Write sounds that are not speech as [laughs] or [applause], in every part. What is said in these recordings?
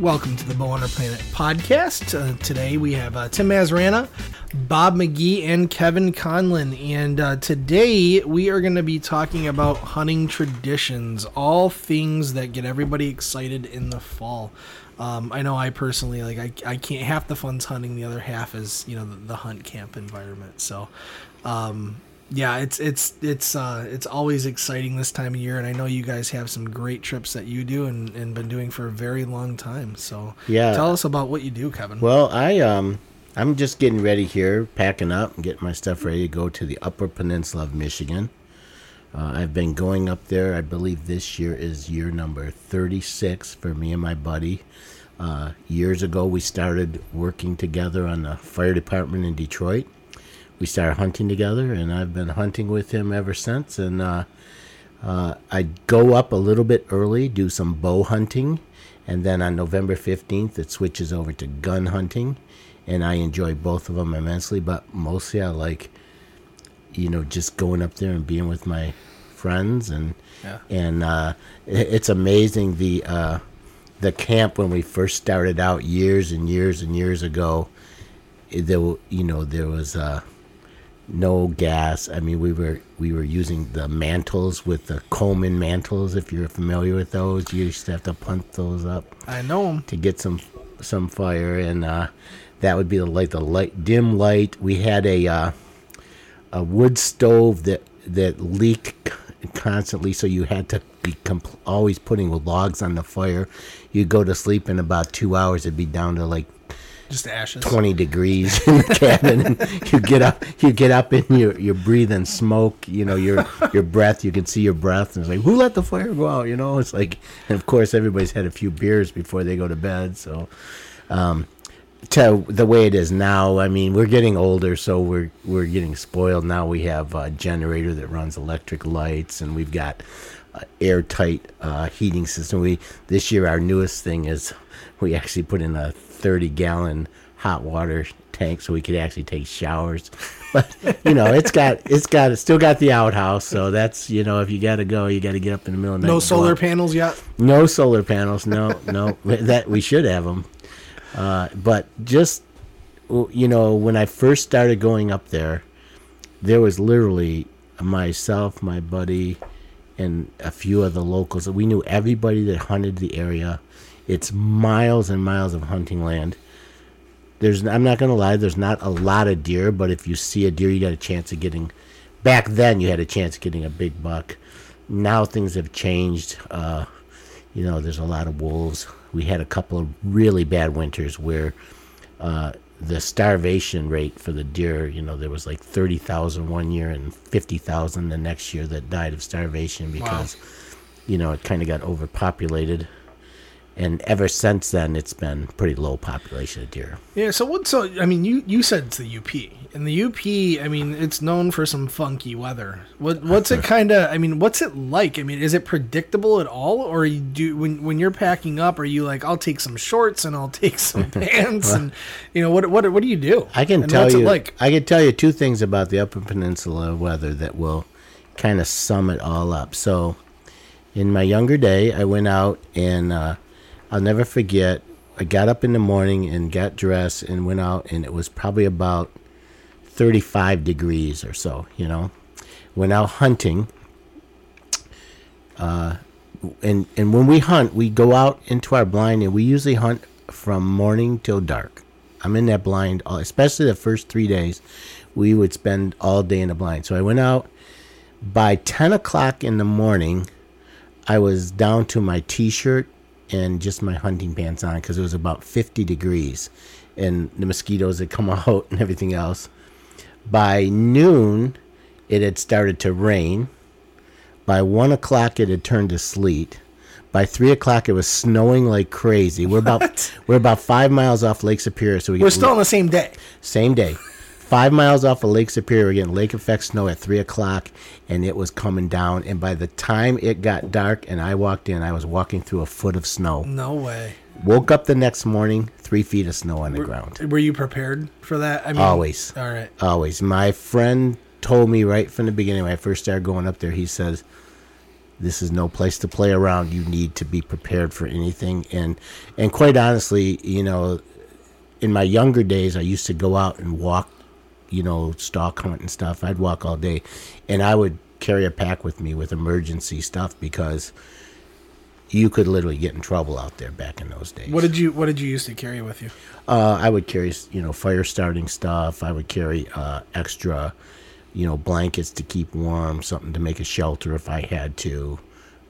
Welcome to the Bowhunter Planet podcast. Uh, today we have uh, Tim Mazrana, Bob McGee, and Kevin Conlin. And uh, today we are going to be talking about hunting traditions, all things that get everybody excited in the fall. Um, I know I personally like I, I can't half the fun's hunting, the other half is you know the, the hunt camp environment. So um, yeah, it's it's it's uh, it's always exciting this time of year, and I know you guys have some great trips that you do and, and been doing for a very long time. So Yeah. tell us about what you do, Kevin. Well, I um, I'm just getting ready here, packing up, and getting my stuff ready to go to the Upper Peninsula of Michigan. Uh, I've been going up there. I believe this year is year number 36 for me and my buddy. Uh, years ago, we started working together on the fire department in Detroit. We started hunting together, and I've been hunting with him ever since. And uh, uh, I go up a little bit early, do some bow hunting, and then on November 15th, it switches over to gun hunting. And I enjoy both of them immensely, but mostly I like, you know, just going up there and being with my friends. And Yeah. and uh, it's amazing the uh, the camp when we first started out years and years and years ago. There, you know, there was uh, no gas. I mean, we were we were using the mantles with the Coleman mantles. If you're familiar with those, you used to have to punt those up I know them to get some some fire, and uh, that would be the like the light dim light. We had a uh, a wood stove that that leaked constantly, so you had to be compl- always putting logs on the fire. You'd go to sleep in about two hours, it'd be down to like Just ashes. 20 degrees in the cabin you get up you get up and you're, you're breathing smoke you know your your breath you can see your breath and it's like who let the fire go out you know? It's like and of course everybody's had a few beers before they go to bed so um to the way it is now i mean we're getting older so we're we're getting spoiled. Now we have a generator that runs electric lights and we've got uh, airtight uh, heating system. We this year our newest thing is we actually put in a 30 gallon hot water tank so we could actually take showers [laughs] but you know it's got it's got it's still got the outhouse so that's you know if you gotta go you gotta get up in the middle of the night No solar panels yet. No solar panels. No, no. [laughs] that we should have them. Uh, but just you know, when I first started going up there, there was literally myself, my buddy, and a few of the locals. We knew everybody that hunted the area. It's miles and miles of hunting land. There's, I'm not gonna lie, there's not a lot of deer, but if you see a deer, you got a chance of getting. Back then, you had a chance of getting a big buck. Now things have changed. Uh, you know, there's a lot of wolves. We had a couple of really bad winters where uh, the starvation rate for the deer, you know, there was like 30,000 one year and 50,000 the next year that died of starvation because, you know, it kind of got overpopulated. And ever since then, it's been pretty low population of deer. Yeah. So what's So I mean, you you said it's the UP, and the UP. I mean, it's known for some funky weather. What what's it kind of? I mean, what's it like? I mean, is it predictable at all, or you do when when you're packing up? Are you like, I'll take some shorts and I'll [laughs] take some [laughs] pants, and you know what what what do you do? I can And tell you. Like I can tell you two things about the Upper Peninsula weather that will kind of sum it all up. So, in my younger day, I went out and uh, I'll never forget. I got up in the morning and got dressed and went out, and it was probably about 35 degrees or so. You know, went out hunting. Uh, and and when we hunt, we go out into our blind, and we usually hunt from morning till dark. I'm in that blind, all- especially the first three days. We would spend all day in the blind. So I went out by 10 o'clock in the morning. I was down to my t-shirt and just my hunting pants on because it was about 50 degrees, and the mosquitoes had come [laughs] out and everything else. By noon, it had started to rain. By one o'clock, it had turned to sleet. By three o'clock, it was snowing like crazy. We're about we're about five miles off Lake Superior, so we we're get still on the same day. same day. Five miles off of Lake Superior, we're getting lake effect snow at three o'clock, and it was coming down. And by the time it got dark and I walked in, I was walking through a foot of snow. No way. Woke up the next morning, three feet of snow on the ground. Were you prepared for that? I mean, Always. All right. Always. My friend told me right from the beginning when I first started going up there, he says, This is no place to play around. You need to be prepared for anything. And and quite honestly, you know, in my younger days I used to go out and walk, you know, stalk hunt and stuff. I'd walk all day. And I would carry a pack with me with emergency stuff because you could literally get in trouble out there back in those days. What did you What did you used to carry with you? Uh, I would carry, you know, fire starting stuff. I would carry uh, extra, you know, blankets to keep warm, something to make a shelter if I had to.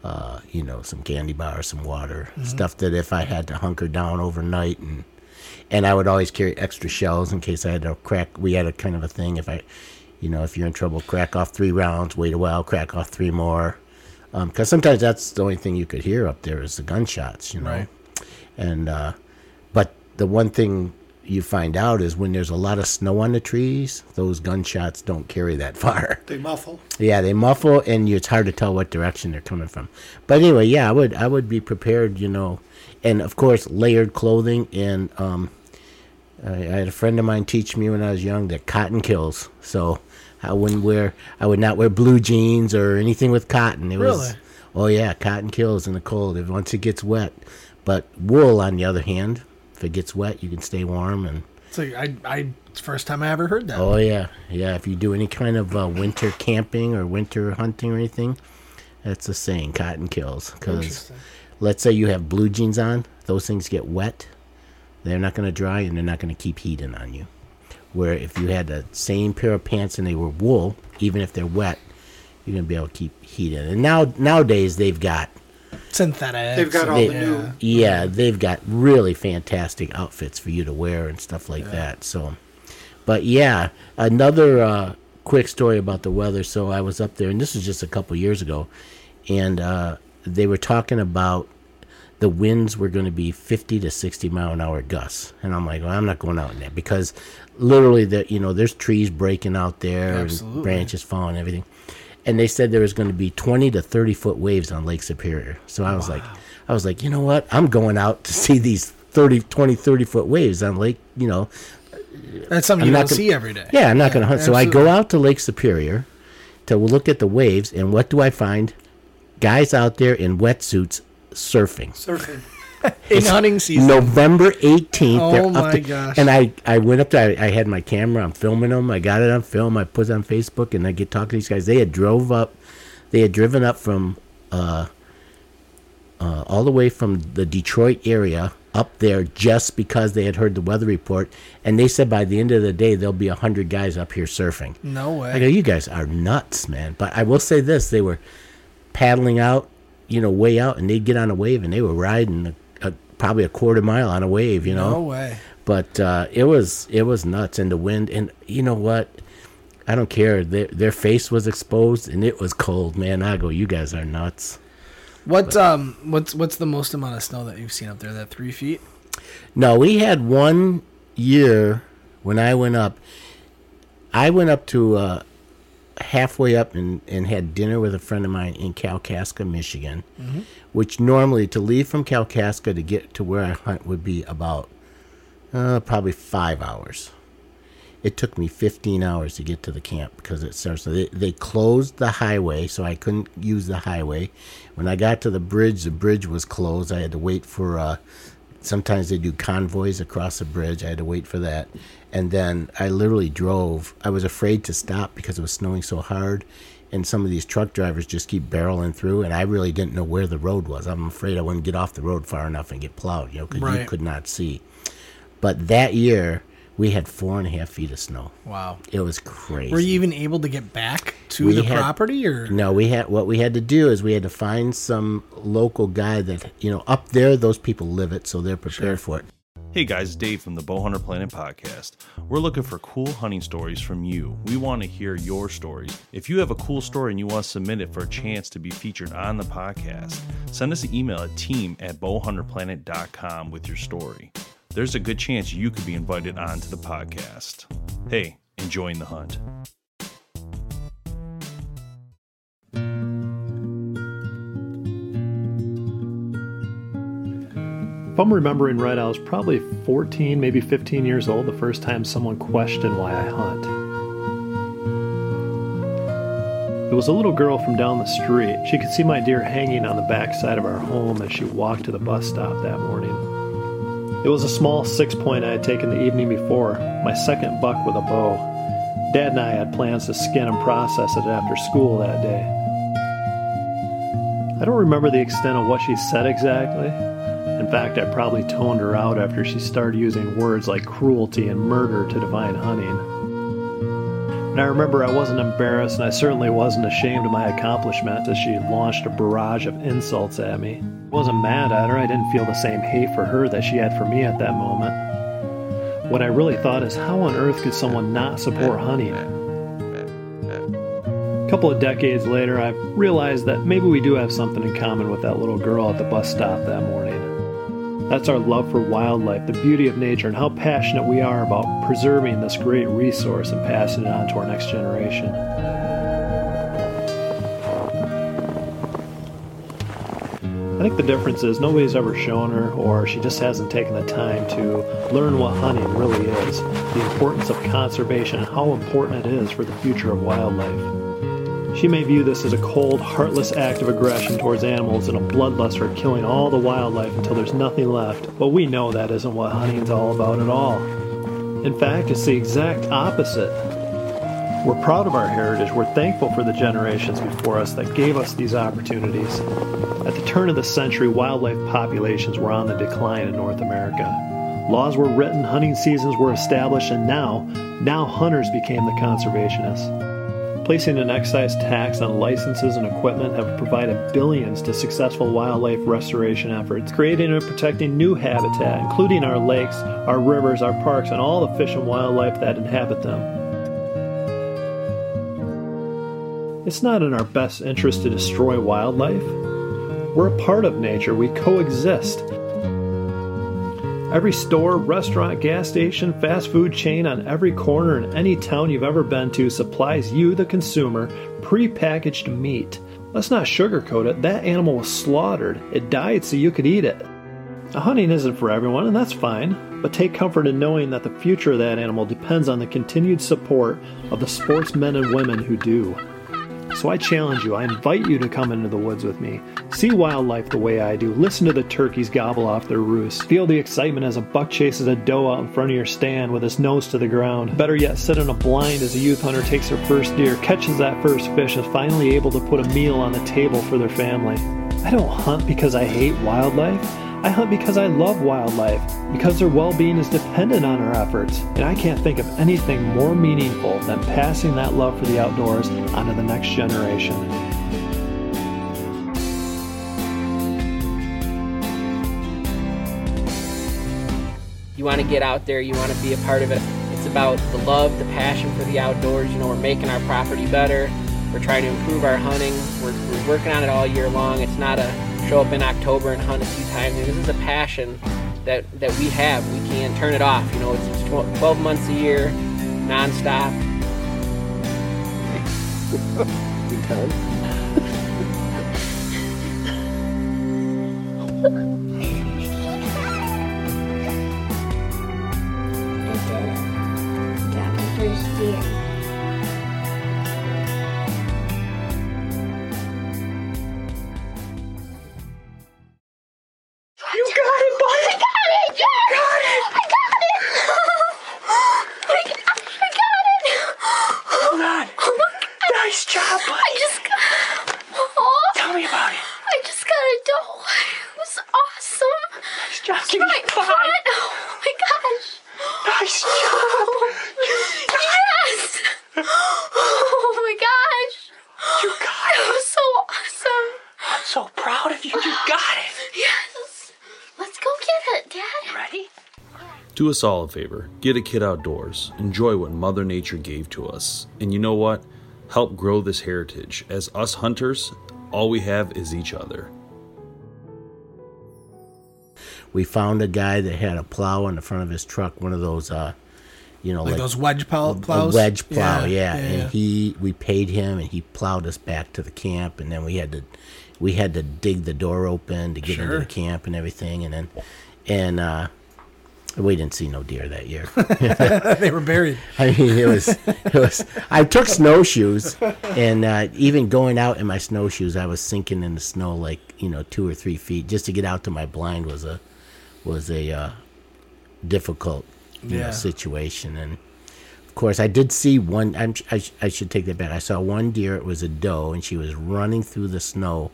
Uh, you know, some candy bars, some water, stuff that if I had to hunker down overnight, and and I would always carry extra shells in case I had to crack. We had a kind of a thing if I, you know, if you're in trouble, crack off three rounds, wait a while, crack off three more, because sometimes that's the only thing you could hear up there is the gunshots, you know Right. and uh, but the one thing you find out is when there's a lot of snow on the trees, those gunshots don't carry that far. [laughs] They muffle. Yeah, they muffle, and it's hard to tell what direction they're coming from. But anyway, yeah, I would I would be prepared, you know, and of course layered clothing. And um, I, I had a friend of mine teach me when I was young that cotton kills, so I wouldn't wear I would not wear blue jeans or anything with cotton. It was oh yeah, cotton kills in the cold if once it gets wet. But wool, on the other hand, if it gets wet, you can stay warm and. It's like I I first time I ever heard that. Oh yeah, yeah. If you do any kind of uh, winter camping or winter hunting or anything, that's the saying. Cotton kills. Because let's say you have blue jeans on, those things get wet. They're not going to dry and they're not going to keep heating on you. Where if you had the same pair of pants and they were wool, even if they're wet, you're going to be able to keep heat in. And now nowadays they've got Synthetic. They've got all They- the new. yeah, they've got really fantastic outfits for you to wear and stuff like that. So, but yeah, another uh, quick story about the weather. So I was up there, and this was just a couple years ago, and uh, they were talking about the winds were going to be 50 to 60 mile an hour gusts, and I'm like, well, I'm not going out in that because literally, that you know, there's trees breaking out there Absolutely. and branches falling, and everything and they said there was going to be 20 to 30 foot waves on Lake Superior. So I was like, I was like, you know what? I'm going out to see these 30, 20, 30 foot waves on Lake, you know. That's something I'm you not don't gonna- see every day. Yeah, I'm not going to hunt. So I go out to Lake Superior to look at the waves, and what do I find? Guys out there in wetsuits surfing. Surfing. [laughs] in hunting season. November 18th. Oh my there. gosh. And I, I went up there. I, I had my camera. I'm filming them. I got it on film. I put it on Facebook, and I get talking to these guys. They had drove up. They had driven up from uh, uh, all the way from the Detroit area up there just because they had heard the weather report, and they said by the end of the day there'll be a hundred guys up here surfing. No way. I go, you guys are nuts, man. But I will say this: they were paddling out, you know, way out, and they'd get on a wave, and they were riding a, a, probably a quarter mile on a wave, you know. no way. But uh, it was it was nuts, and the wind, and you know what? I don't care. Their their face was exposed, and it was cold, man. I go, you guys are nuts. What um what's what's the most amount of snow that you've seen up there? That three feet? No, we had one year when I went up. I went up to uh, halfway up and, and had dinner with a friend of mine in Kalkaska, Michigan, which normally to leave from Kalkaska to get to where I hunt would be about uh, probably five hours. It took me 15 hours to get to the camp because it starts. They, they closed the highway, so I couldn't use the highway. When I got to the bridge, the bridge was closed. I had to wait for. Uh, sometimes they do convoys across the bridge. I had to wait for that, and then I literally drove. I was afraid to stop because it was snowing so hard, and some of these truck drivers just keep barreling through, and I really didn't know where the road was. I'm afraid I wouldn't get off the road far enough and get plowed, you know, because you could not see. But that year, we had four and a half feet of snow. Wow. It was crazy. Were you even able to get back to We the had- property or No, we had what we had to do is we had to find some local guy that you know up there. Those people live it, so they're prepared for it. Hey guys, Dave from the Bowhunter Planet podcast. We're looking for cool hunting stories from you. We want to hear your stories. If you have a cool story and you want to submit it for a chance to be featured on the podcast, send us an email at team at bowhunterplanet.com with your story. There's a good chance you could be invited onto the podcast. Hey, enjoying the hunt. If I'm remembering right, I was probably 14, maybe 15 years old the first time someone questioned why I hunt. It was a little girl from down the street. She could see my deer hanging on the back side of our home as she walked to the bus stop that morning. It was a small six point I had taken the evening before, my second buck with a bow. Dad and I had plans to skin and process it after school that day. I don't remember the extent of what she said exactly. In fact, I probably toned her out after she started using words like cruelty and murder to define hunting. And I remember I wasn't embarrassed and I certainly wasn't ashamed of my accomplishment as she launched a barrage of insults at me. I wasn't mad at her, I didn't feel the same hate for her that she had for me at that moment. What I really thought is how on earth could someone not support hunting? A couple of decades later, I've realized that maybe we do have something in common with that little girl at the bus stop that morning. That's our love for wildlife, the beauty of nature, and how passionate we are about preserving this great resource and passing it on to our next generation. I think the difference is nobody's ever shown her, or she just hasn't taken the time to learn what hunting really is, the importance of conservation, and how important it is for the future of wildlife. She may view this as a cold, heartless act of aggression towards animals and a bloodlust for killing all the wildlife until there's nothing left, but we know that isn't what hunting's all about at all. In fact, it's the exact opposite. We're proud of our heritage. We're thankful for the generations before us that gave us these opportunities. At the turn of the century, wildlife populations were on the decline in North America. Laws were written, hunting seasons were established, and now, now hunters became the conservationists. Placing an excise tax on licenses and equipment have provided billions to successful wildlife restoration efforts, creating and protecting new habitat, including our lakes, our rivers, our parks, and all the fish and wildlife that inhabit them. It's not in our best interest to destroy wildlife. We're a part of nature, we coexist. Every store, restaurant, gas station, fast food chain on every corner in any town you've ever been to supplies you, the consumer, pre-packaged meat. Let's not sugarcoat it. That animal was slaughtered. It died so you could eat it. Now, hunting isn't for everyone, and that's fine, but take comfort in knowing that the future of that animal depends on the continued support of the sportsmen and women who do. So I challenge you, I invite you to come into the woods with me. See wildlife the way I do. Listen to the turkeys gobble off their roosts. Feel the excitement as a buck chases a doe out in front of your stand with his nose to the ground. Better yet, sit in a blind as a youth hunter takes their first deer, catches that first fish, and finally able to put a meal on the table for their family. I don't hunt because I hate wildlife. I hunt because I love wildlife, because their well being is dependent on our efforts, and I can't think of anything more meaningful than passing that love for the outdoors onto the next generation. You want to get out there, you want to be a part of it. It's about the love, the passion for the outdoors. You know, we're making our property better. We're trying to improve our hunting. We're, we're working on it all year long. It's not a show up in October and hunt a few times. And this is a passion that that we have. We can't turn it off. You know, it's, it's 12 months a year, nonstop. [laughs] Got [laughs] us all a favor get a kid outdoors, enjoy what Mother Nature gave to us, and you know what? Help grow this heritage. As us hunters, all we have is each other. We found a guy that had a plow on the front of his truck, one of those, uh, you know, Like, like, those wedge plow, a plows. wedge plow, yeah. yeah. And he, we paid him, and he plowed us back to the camp, and then we had to, we had to dig the door open to get into the camp and everything, and then, and uh, we didn't see no deer that year. [laughs] they were buried. [laughs] I mean, it was, it was. I took snowshoes, and uh, even going out in my snowshoes, I was sinking in the snow like you know two or three feet just to get out to my blind was a, was a uh, difficult you Yeah. know, situation. And of course, I did see one. I'm, I, sh- I should take that back. I saw one deer. It was a doe, and she was running through the snow.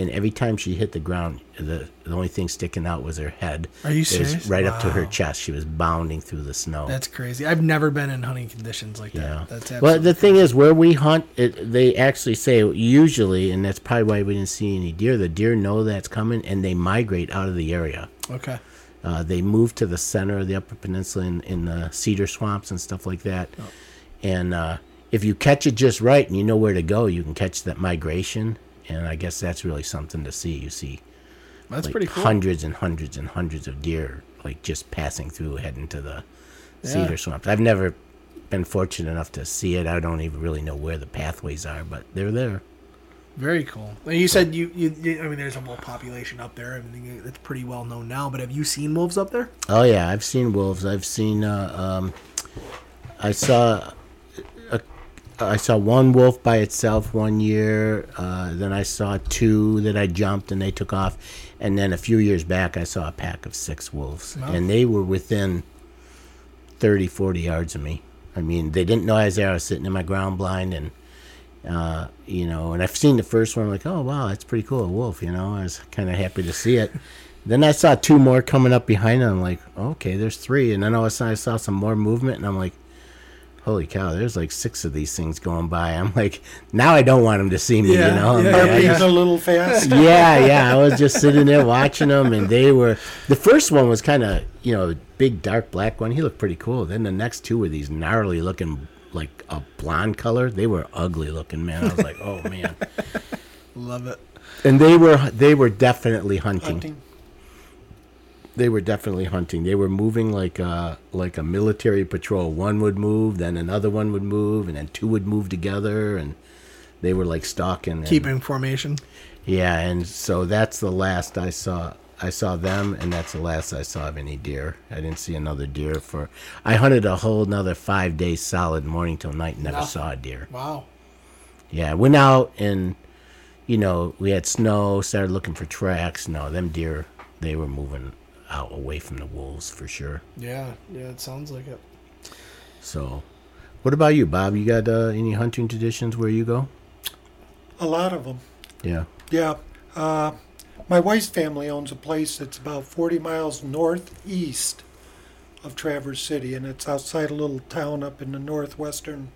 And every time she hit the ground, the, the only thing sticking out was her head. Are you It was serious? right up to her chest. She was bounding through the snow. That's crazy. I've never been in hunting conditions like that. Yeah. That's well, the thing is, where we hunt, it, they actually say usually, and that's probably why we didn't see any deer. The deer know that's coming, and they migrate out of the area. okay. Uh, they move to the center of the Upper Peninsula in, in the cedar swamps and stuff like that. Oh. And uh, if you catch it just right and you know where to go, you can catch that migration. And I guess that's really something to see. You see That's like, pretty cool. hundreds and hundreds and hundreds of deer like just passing through heading to the Yeah. cedar swamps. I've never been fortunate enough to see it. I don't even really know where the pathways are, but they're there. Very cool. And you said you, you, you- I mean, there's a wolf population up there. I mean, it's pretty well known now. But have you seen wolves up there? Oh yeah, I've seen wolves. I've seen. Uh, um, I saw. I saw one wolf by itself one year. Uh, then I saw two that I jumped and they took off. And then a few years back, I saw a pack of six wolves, Wow. and they were within 30, 40 yards of me. I mean, they didn't know I was there. I was sitting in my ground blind, and uh, you know, and I've seen the first one. I'm like, oh wow, that's pretty cool, a wolf. You know, I was kind of happy to see it. [laughs] then I saw two more coming up behind them. I'm like, okay, there's three. And then all of a sudden I saw some more movement, and I'm like, holy cow, there's like six of these things going by. I'm like, now I don't want them to see me. Yeah, you know, yeah, like, yeah, a little fast. [laughs] yeah, yeah. I was just sitting there watching them, and they were. The first one was kind of, you know, a big dark black one. He looked pretty cool. Then the next two were these gnarly looking, like a blonde color. They were ugly looking, man. I was like, oh man. [laughs] Love it. And they were they were definitely hunting. Hunting. They were definitely hunting. They were moving like a like a military patrol. One would move, then another one would move, and then two would move together, and they were like stalking. and- Keeping formation. yeah, and so that's the last I saw. I saw them, and that's the last I saw of any deer. I didn't see another deer for. I hunted a whole another five days solid, morning till night, and never saw a deer. Wow. Yeah, went out and, you know, we had snow. Started looking for tracks. No, them deer, they were moving out away from the wolves for sure. Yeah. Yeah. It sounds like it. So, what about you, Bob? You got uh, any hunting traditions where you go? A lot of them. Yeah. Yeah. Uh, my wife's family owns a place that's about 40 miles northeast of Traverse City, and it's outside a little town up in the northwestern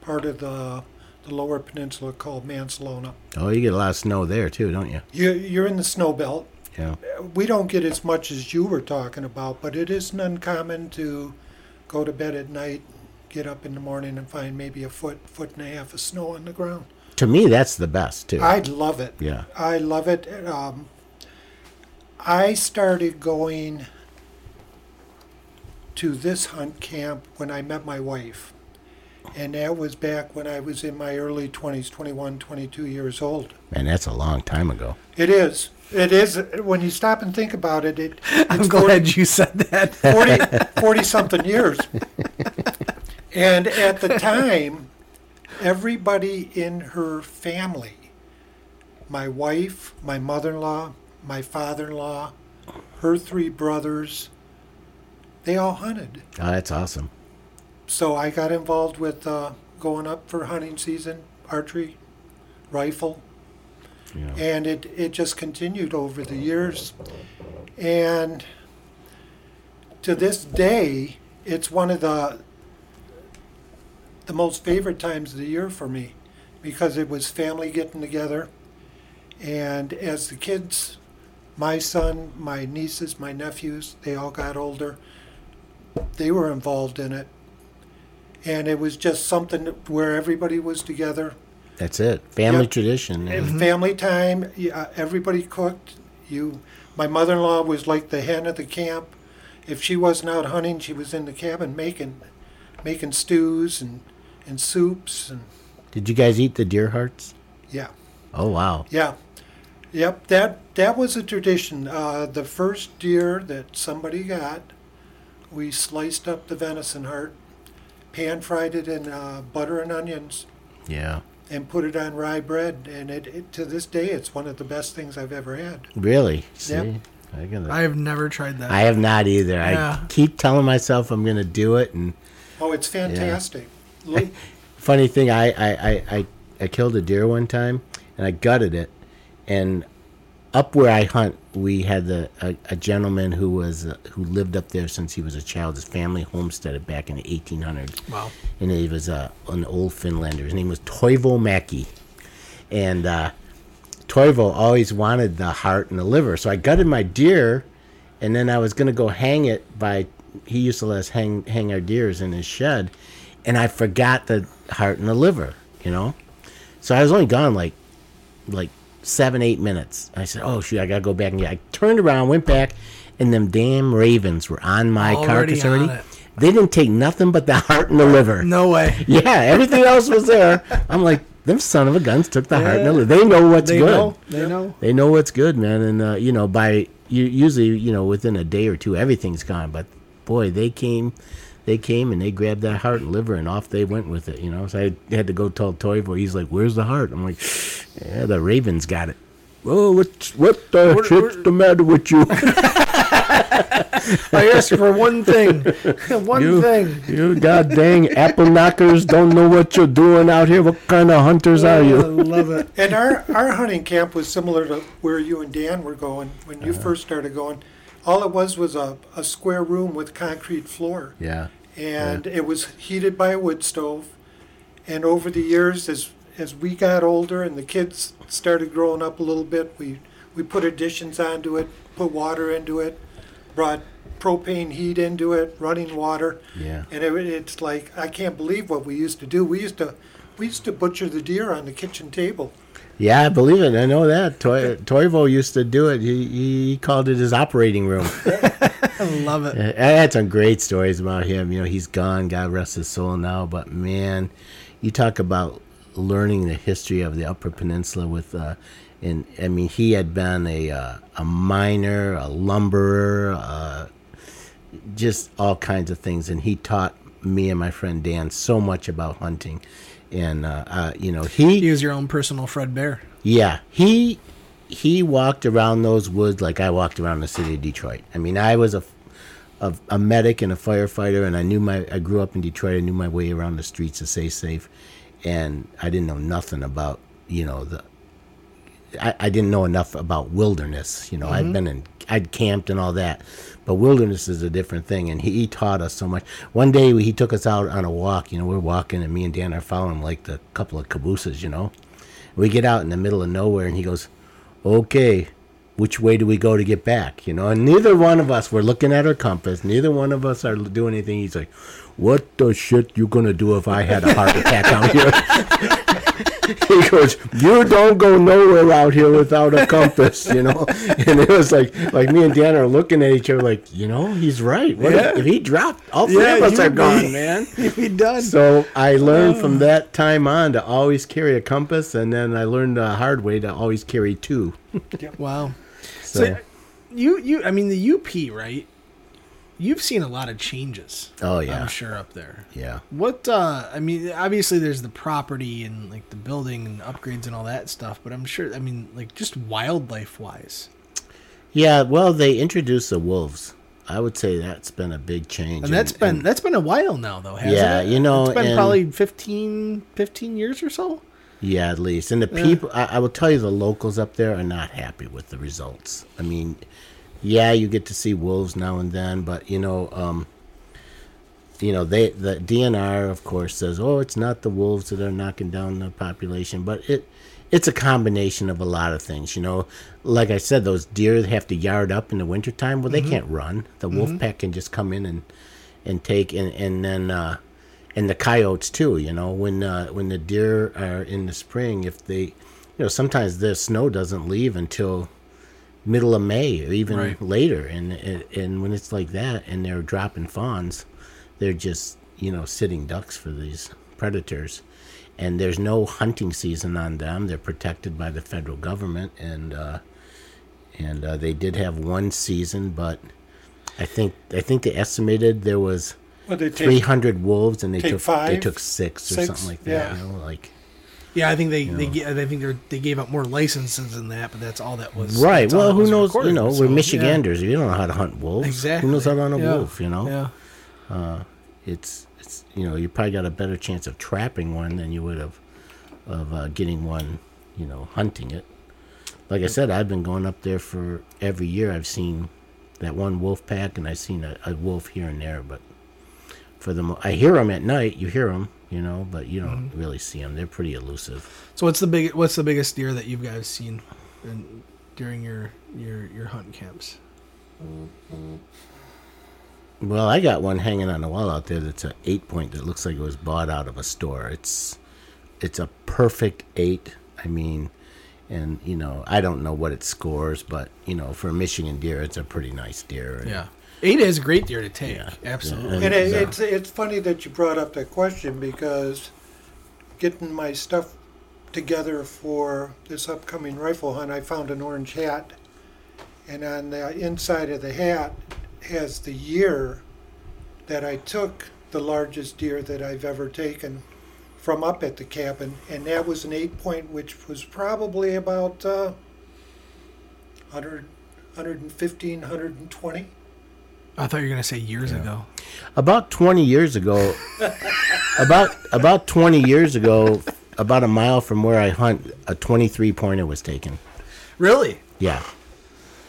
part of the, the lower peninsula called Mancelona. Oh, you get a lot of snow there too, don't you? You, you're in the snow belt. Yeah. We don't get as much as you were talking about, but it isn't uncommon to go to bed at night, get up in the morning, and find maybe a foot, foot and a half of snow on the ground. To me, that's the best too. I'd love it. Yeah. I love it. Um, I started going to this hunt camp when I met my wife. And that was back when I was in my early 20s, 21, 22 years old. Man, that's a long time ago. It is. It is. When you stop and think about it, it [laughs] I'm glad you said that. [laughs] 40, 40 something years. And at the time, everybody in her family, my wife, my mother in law, my father in law, her three brothers, they all hunted. Oh, that's awesome. So I got involved with uh, going up for hunting season, archery, rifle, Yeah. and it, it just continued over the years. And to this day, it's one of the the most favorite times of the year for me because it was family getting together. And as the kids, my son, my nieces, my nephews, they all got older, they were involved in it. And it was just something where everybody was together. That's it. Family Yep. tradition. And family time. Yeah, everybody cooked. You, my mother-in-law was like the hen at the camp. If she wasn't out hunting, she was in the cabin making, making stews and, and soups and Did you guys eat the deer hearts? yeah, Oh wow. yeah, yep. That that was a tradition. Uh, the first deer that somebody got, we sliced up the venison heart, pan fried it in uh, butter and onions, Yeah. And put it on rye bread. And it, it to this day, it's one of the best things I've ever had. Really? See, Yep. I gotta. I have never tried that. I have not either. Yeah. I keep telling myself I'm gonna do it, and Oh, it's fantastic. [laughs] Li- funny thing, I I, I, I I killed a deer one time, and I gutted it, and up where I hunt, we had the a, a gentleman who was uh, who lived up there since he was a child. His family homesteaded back in the 1800s. Wow. And he was uh, an old Finlander. His name was Toivo Mackie, and uh, Toivo always wanted the heart and the liver. So I gutted my deer, and then I was gonna go hang it by. He used to let us hang hang our deers in his shed, and I forgot the heart and the liver. You know, so I was only gone like like seven eight minutes. I said, "Oh shoot, I gotta go back and get." I turned around, went back, and them damn ravens were on my Already carcass on already. it. They didn't take nothing but the heart and the liver. No way. [laughs] Yeah, everything else was there. I'm like, them son of a guns took the heart and the liver. They know what's They good. know. They know. They know what's good, man. And uh, you know, by you, usually, you know, within a day or two, everything's gone. But boy, they came, they came and they grabbed that heart and liver, and off they went with it. You know, so I had to go tell Toivo. He's like, "Where's the heart?" I'm like, "Yeah, the Ravens got it." Oh, what's what the What- shit's what- the matter with you? [laughs] I asked for one thing. [laughs] one you, thing. you god dang apple knockers don't know what you're doing out here. What kind of hunters are you? Oh, I you? love it. And our, our hunting camp was similar to where you and Dan were going when you uh-huh. first started going. All it was was a, a square room with concrete floor. Yeah. And it was heated by a wood stove. And over the years, as as we got older and the kids started growing up a little bit, we, we put additions onto it, put water into it, brought propane heat into it, running water. Yeah. And it, it's like I can't believe what we used to do. We used to we used to butcher the deer on the kitchen table. Yeah, I believe it. I know that. Toy, Toivo used to do it. He, he called it his operating room. I [laughs] love it. I had some great stories about him. You know, he's gone. God rest his soul now. But man, you talk about learning the history of the Upper Peninsula with, uh, and I mean, he had been a uh, a miner, a lumberer, uh, just all kinds of things, and he taught me and my friend Dan so much about hunting. And uh, uh, you know, he He was your own personal Fred Bear. yeah, he he walked around those woods like I walked around the city of Detroit. I mean, I was a a, a medic and a firefighter, and I knew my I grew up in Detroit. I knew my way around the streets to stay safe, and I didn't know nothing about you know the. I, I didn't know enough about wilderness. You know, I'd Mhm. been in, I'd camped and all that, but wilderness is a different thing. And he, he taught us so much. One day he took us out on a walk. You know, we're walking, and me and Dan are following like the couple of cabooses. You know, we get out in the middle of nowhere, and he goes, "Okay, which way do we go to get back?" You know, and neither one of us were looking at our compass. Neither one of us are doing anything. He's like, "What the shit you gonna do if I had a heart attack out here?" [laughs] he goes, "You don't go nowhere out here without a compass," you know. [laughs] And it was like, like me and Dan are looking at each other, like, you know, he's right. What if- Yeah. if, he dropped, all three Yeah, of us are be- gone, man. [laughs] You'd be done. So I learned Oh. from that time on to always carry a compass, and then I learned the hard way to always carry two. Wow. So, So, you you I mean the UP right? You've seen a lot of changes. Oh, yeah. I'm sure up there. yeah. What uh I mean obviously there's the property and like the building and upgrades and all that stuff, but I'm sure I mean like just wildlife wise. Yeah, well, they introduced the wolves. I would say that's been a big change. And that's been that's been a while now though, hasn't Yeah, it? you know, It's been and- probably 15 15 years or so. Yeah, at least. And the Yeah. people, I, I will tell you, the locals up there are not happy with the results. I mean, yeah, you get to see wolves now and then, but you know, um, you know, they the DNR, of course, says, "Oh, it's not the wolves that are knocking down the population," but it it's a combination of a lot of things. You know, like I said, those deer have to yard up in the wintertime. Well, they Mhm. can't run. The wolf Mhm. pack can just come in and and take and and then. Uh, and the coyotes too. You know, when uh, when the deer are in the spring, if they, you know, sometimes the snow doesn't leave until middle of May or even Right. later, and and and when it's like that, and they're dropping fawns, they're just you know sitting ducks for these predators, and there's no hunting season on them. They're protected by the federal government, and uh, and uh, they did have one season, but I think I think they estimated there was Well, they take- 300 wolves, and they took they took six or six, something like yeah. that. You know, like Yeah, I think they You they I think they they gave out more licenses than that, but that's all that was. right. Well, who knows? You know, so, we're yeah. Michiganders. We don't know how to hunt wolves. Exactly. Who knows how to hunt a Yeah. wolf? You know. Yeah. Uh, it's it's you know you probably got a better chance of trapping one than you would have of uh, getting one. You know, hunting it. Like I said, I've been going up there for every year. I've seen that one wolf pack, and I've seen a, a wolf here and there. But for the mo- I hear them at night. You hear them, you know, but you don't Mm-hmm. really see them. They're pretty elusive. So what's the big what's the biggest deer that you guys seen in, during your your your hunting camps? Well, I got one hanging on the wall out there that's a eight point that looks like it was bought out of a store. It's it's a perfect eight. I mean, and you know, I don't know what it scores, but you know, for a Michigan deer, it's a pretty nice deer. And- Yeah. Eight is a great deer to take. Absolutely. And it, it's it's funny that you brought up that question because getting my stuff together for this upcoming rifle hunt, I found an orange hat, and on the inside of the hat has the year that I took the largest deer that I've ever taken from up at the cabin, and that was an eight point, which was probably about uh, 100, 115, 120. I thought you were gonna say years ago. About 20 years ago, [laughs] about about 20 years ago, about a mile from where I hunt, a 23 pointer was taken. Really? Yeah.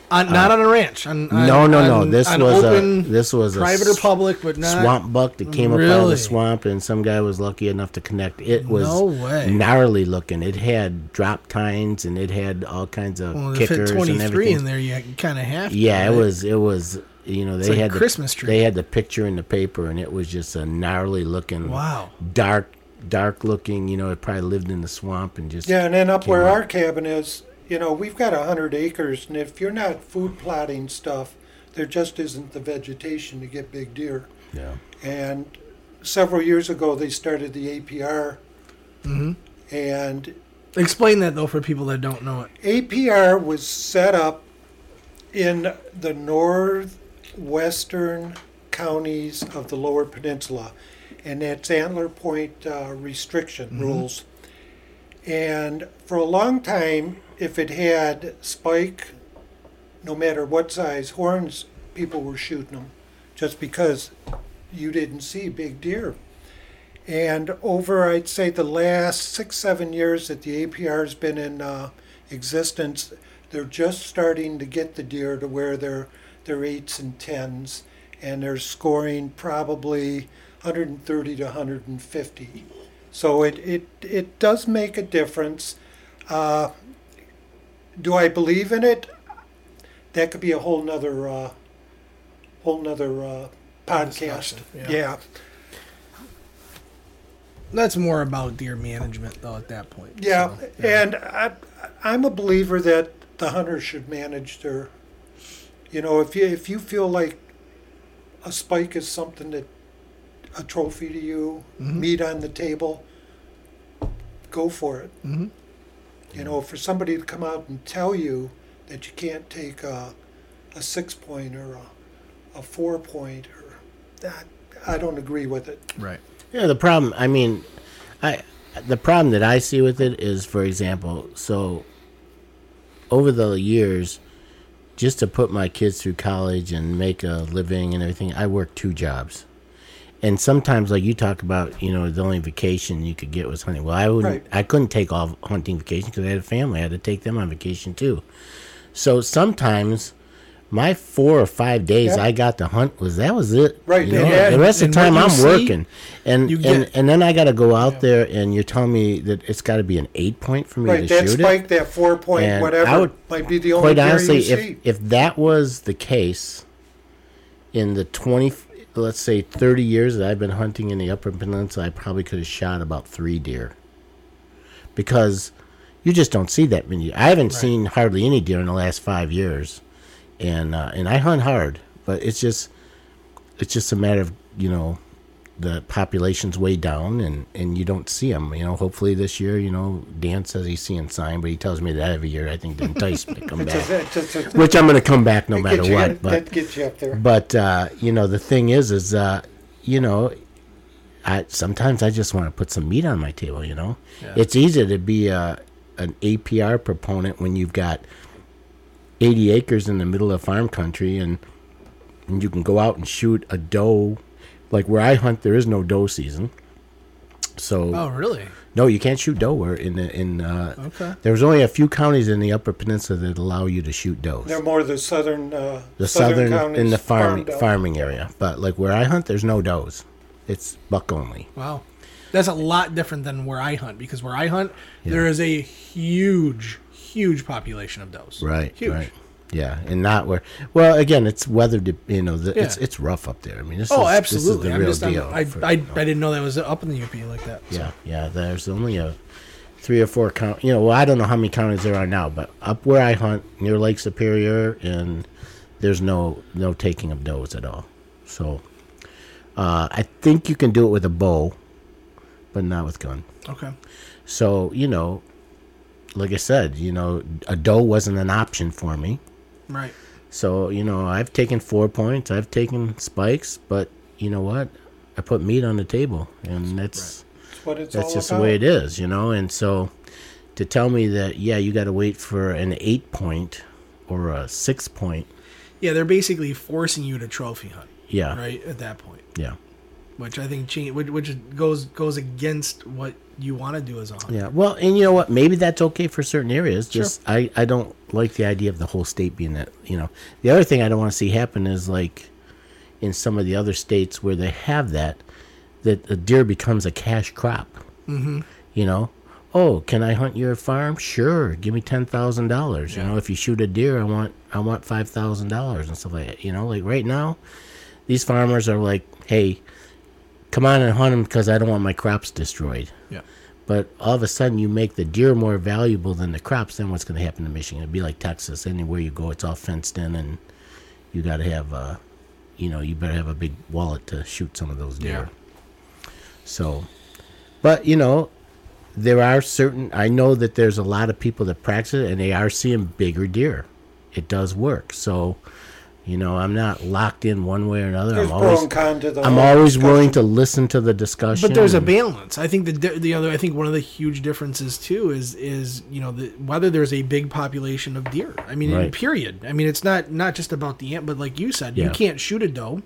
On, uh, not on a ranch. On, on no, no, no. This was a this was a private or public, but not swamp buck that came up out of the swamp, and some guy was lucky enough to connect. It was No way. gnarly looking. It had drop tines and it had all kinds of Well, if it kickers and 23 everything. in there, you kind of have. to, yeah, it was. It was. You know, It's they like had the Christmas tree. They had the picture in the paper, and it was just a gnarly looking, Wow. dark, dark looking. You know, it probably lived in the swamp and just Yeah, and then up where out. our cabin is, you know, we've got a hundred acres, and if you're not food plotting stuff, there just isn't the vegetation to get big deer. Yeah. And several years ago, they started the APR, hmm and Explain that though for people that don't know it. APR was set up in the northwestern counties of the Lower Peninsula, and that's Antler Point uh, restriction Mhm. rules. And for a long time, if it had spike, no matter what size horns, people were shooting them just because you didn't see big deer. And over, I'd say, the last six, seven years that the APR has been in uh, existence, they're just starting to get the deer to where they're, they're eights and tens, and they're scoring probably 130 to 150. So it, it, it does make a difference. Uh, do I believe in it? That could be a whole nother, uh, whole nother uh, podcast. Yeah. yeah. That's more about deer management, though. At that point, Yeah, So, and I, I'm a believer that the hunters should manage their. You know, if you if you feel like a spike is something that a trophy to you, Mm-hmm. meat on the table, go for it. Mhm. You know, for somebody to come out and tell you that you can't take a, a six point or a, a four point or that, I don't agree with it. right. Yeah, the problem. I mean, I the problem that I see with it is, for example, so over the years, just to put my kids through college and make a living and everything, I worked two jobs. And sometimes, like you talk about, you know, the only vacation you could get was hunting. Well, I wouldn't. Right. I couldn't take all hunting vacation because I had a family. I had to take them on vacation too. So sometimes, my four or five days Yeah. I got to hunt was that was it. Right, You know? and- the rest of the time I'm see, working, and you and get- and then I got to go out there, and you're telling me that it's got to be an eight point for me Right, to that shoot spike, it. that four point, And I whatever, would- might be the only Quite deer honestly, you if see. if that was the case, in the twenty, let's say thirty years that I've been hunting in the Upper Peninsula, I probably could have shot about three deer. Because you just don't see that many. I haven't seen hardly any deer in the last five years, and uh, and I hunt hard, but it's just it's just a matter of you know the population's way down and and you don't see them you know. Hopefully this year you know dan says he's seeing sign but he tells me that every year. I think to entice me to [laughs] come back a- it's a- which i'm going to come back no matter what but that gets you up there. but uh you know the thing is is uh you know i sometimes i just want to put some meat on my table you know. It's easy to be a an apr proponent when you've got 80 acres in the middle of farm country and and you can go out and shoot a doe like where i hunt there is no doe season so Oh, really? no you can't shoot doe where in the in uh Okay. there's only a few counties in the upper peninsula that allow you to shoot does They're more the southern, uh, the southern, counties, in the farm, farmed out. farming area but like where i hunt there's no does it's buck only Wow. That's a lot different than where I hunt because where I hunt, there is a huge, huge population of those. right Huge. right yeah and not where well again it's weather de- you know the, it's Yeah. it's rough up there i mean this Oh, is, absolutely. this is the I'm real just, deal I, I, I didn't know that was up in the UP like that. so. Yeah, yeah. There's only a three or four count. You know, well, I don't know how many counties there are now, but up where I hunt near Lake Superior, and there's no no taking of does at all. So, uh, I think you can do it with a bow, but not with gun. Okay. So you know, like I said, you know, a doe wasn't an option for me. Right. So you know, I've taken four points, I've taken spikes, but you know what? I put meat on the table, and that's That's what it's that's just about. the way it is, you know. And so, to tell me that yeah, you got to wait for an eight point or a six point, Yeah, they're basically forcing you to trophy hunt. Yeah. Right at that point, yeah, which I think which, which goes goes against what you want to do as a hunter. yeah. Well, and you know what? Maybe that's okay for certain areas. Just I I don't like the idea of the whole state being that. You know, the other thing I don't want to see happen is like in some of the other states where they have that, that a deer becomes a cash crop. Mm-hmm. You know, oh, can I hunt your farm? Sure, give me ten thousand dollars. You know, if you shoot a deer, I want I want five thousand dollars and stuff like that. You know, like right now, these farmers are like, hey, come on and hunt them because I don't want my crops destroyed. Yeah. But all of a sudden, you make the deer more valuable than the crops. Then what's going to happen to Michigan? It'd be like Texas. Anywhere you go, it's all fenced in, and you got to have, uh, you know, you better have a big wallet to shoot some of those deer. Yeah. So, but you know, there are certain. I know that there's a lot of people that practice it, and they are seeing bigger deer. It does work. So, you know, I'm not locked in one way or another. There's I'm pro always, and con to the I'm whole always willing to listen to the discussion. But there's a balance. I think the the other I think one of the huge differences too is is you know the, whether there's a big population of deer. I mean, Right. period. I mean, it's not not just about the ant, but like you said, you can't shoot a doe,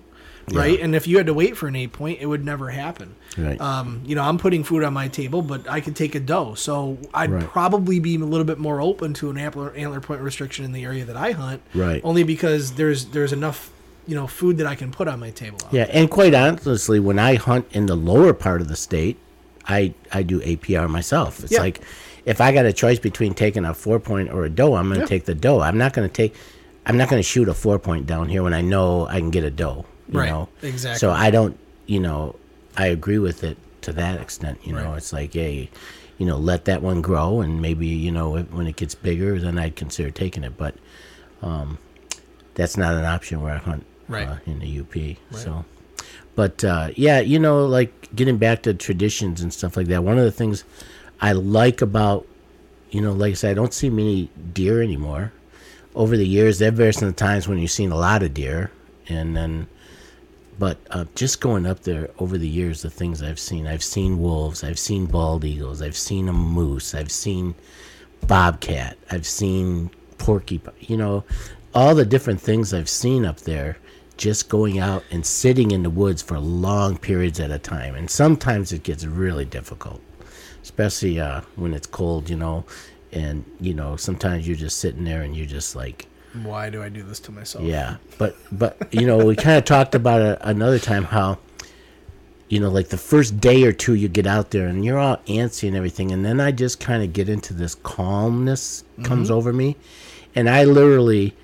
Yeah. right? And if you had to wait for an eight point, it would never happen. Right. Um, you know, I'm putting food on my table, but I could take a doe, so I'd Right. probably be a little bit more open to an antler antler point restriction in the area that I hunt. Right. Only because there's there's enough you know food that I can put on my table. Yeah, and quite honestly, when I hunt in the lower part of the state, I I do APR myself. It's Yeah. like if I got a choice between taking a four point or a doe, I'm going to Yeah. take the doe. I'm not going to take. I'm not going to shoot a four point down here when I know I can get a doe. You Right, know exactly. So I don't. You know, I agree with it. to that extent. You know, it's like, hey, you know, let that one grow, and maybe you know if- when it gets bigger, then I'd consider taking it. But um, that's not an option where I hunt Right. uh, in the UP. So, but uh, yeah, you know, like getting back to traditions and stuff like that. One of the things I like about, you know, like I said, I don't see many deer anymore. Over the years, there have been some times when you've seen a lot of deer, and then, but uh, just going up there over the years, the things I've seen, I've seen wolves, I've seen bald eagles, I've seen a moose, I've seen bobcat, I've seen porcupine, you know, all the different things I've seen up there just going out and sitting in the woods for long periods at a time. And sometimes it gets really difficult, especially uh, when it's cold, you know. And, you know, sometimes you're just sitting there and you're just like, Why do I do this to myself? yeah. But, but you know, we kind of talked about it another time how, you know, like the first day or two you get out there and you're all antsy and everything. And then I just kind of get into this calmness comes Mhm. over me. And I literally,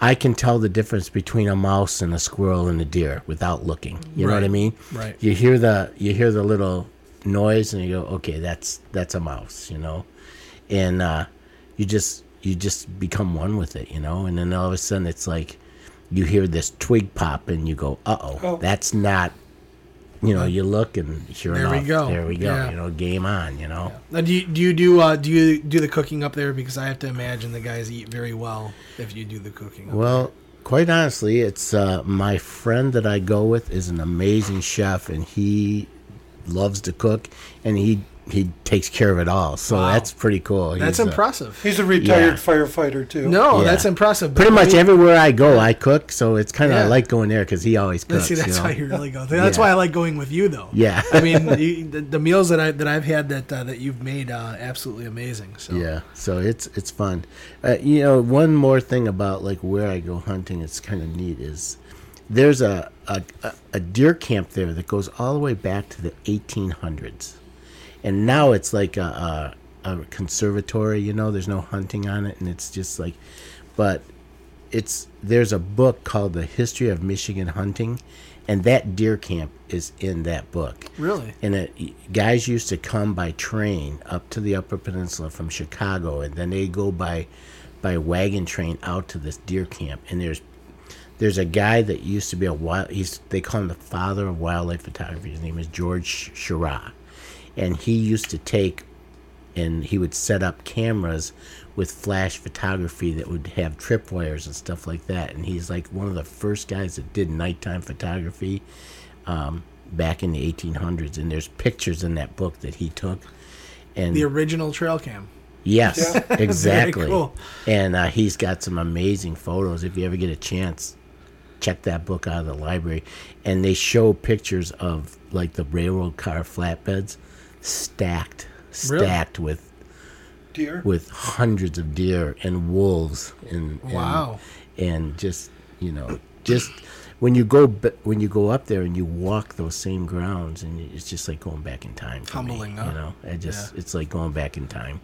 I can tell the difference between a mouse and a squirrel and a deer without looking. You know what I mean? Right. You hear the you hear the little noise and you go, okay, that's that's a mouse. You know, and uh, you just you just become one with it. You know, and then all of a sudden it's like you hear this twig pop and you go, uh oh, that's not. You know, you look and sure There we go. there we go. Yeah. You know, game on. You know. Now, do you do you do uh, do you do the cooking up there? Because I have to imagine the guys eat very well if you do the cooking. up Well, quite honestly, it's uh, my friend that I go with is an amazing chef, and he loves to cook, and he he takes care of it all. So Wow. that's pretty cool. That's He's, uh, impressive. He's a retired Yeah. firefighter too. No, Yeah. that's impressive. Pretty much I everywhere I go, I cook. So it's kind of I like going there because he always Let's cooks. see, that's you know? why you really go. That's Yeah. why I like going with you, though. Yeah. I mean, [laughs] you, the, the meals that I that I've had that uh, that you've made, uh, absolutely amazing. So Yeah, so it's it's fun. Uh, you know, one more thing about like where I go hunting, it's kind of neat. Is there's a, a a- a deer camp there that goes all the way back to the 1800s, and now it's like a, a a conservatory. You know, there's no hunting on it, and it's just like, but it's there's a book called The History of Michigan Hunting, and that deer camp is in that book. Really? And it, guys used to come by train up to the Upper Peninsula from Chicago, and then they go by by wagon train out to this deer camp. And there's there's a guy that used to be a wild. He's they call him the father of wildlife photography. His name is George Shiras, and he used to take and he would set up cameras with flash photography that would have tripwires and stuff like that. And he's like one of the first guys that did nighttime photography um, back in the 1800s. And there's pictures in that book that he took. And the original trail cam. Yes, Yeah. [laughs] Exactly. cool. And uh, he's got some amazing photos. If you ever get a chance, check that book out of the library. And they show pictures of like the railroad car flatbeds stacked, Really? stacked with Deer? with hundreds of deer and wolves and and- Wow. and, just you know just when you go when you go up there and you walk those same grounds and it's just like going back in time for me, Humbling, you know I just it's like going back in time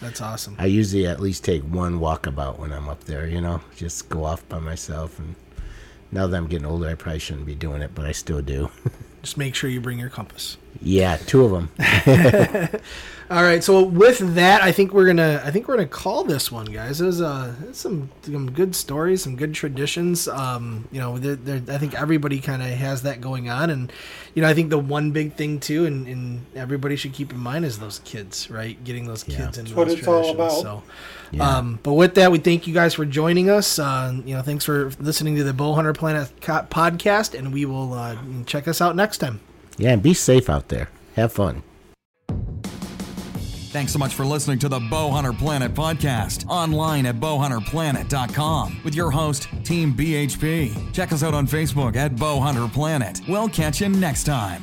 That's awesome. I usually at least take one walkabout when I'm up there, you know, just go off by myself. And now that I'm getting older, I probably shouldn't be doing it, but I still do. [laughs] Just make sure you bring your compass. Yeah, two of them. [laughs] [laughs] All right, so with that, I think we're gonna I think we're gonna call this one, guys. There's uh there's some some good stories, some good traditions. Um, you know, there, there, I think everybody kind of has that going on, and you know, I think the one big thing too, and, and everybody should keep in mind is those kids, right? Getting those kids into what those it's all traditions. about. So, Yeah. um, but with that, we thank you guys for joining us. Uh, you know, thanks for listening to the Bowhunter Planet podcast, and we will uh, check us out next time. Yeah, and be safe out there. Have fun. Thanks so much for listening to the Bowhunter Planet podcast online at bowhunterplanet.com with your host, Team BHP. Check us out on Facebook at Bowhunter Planet. We'll catch you next time.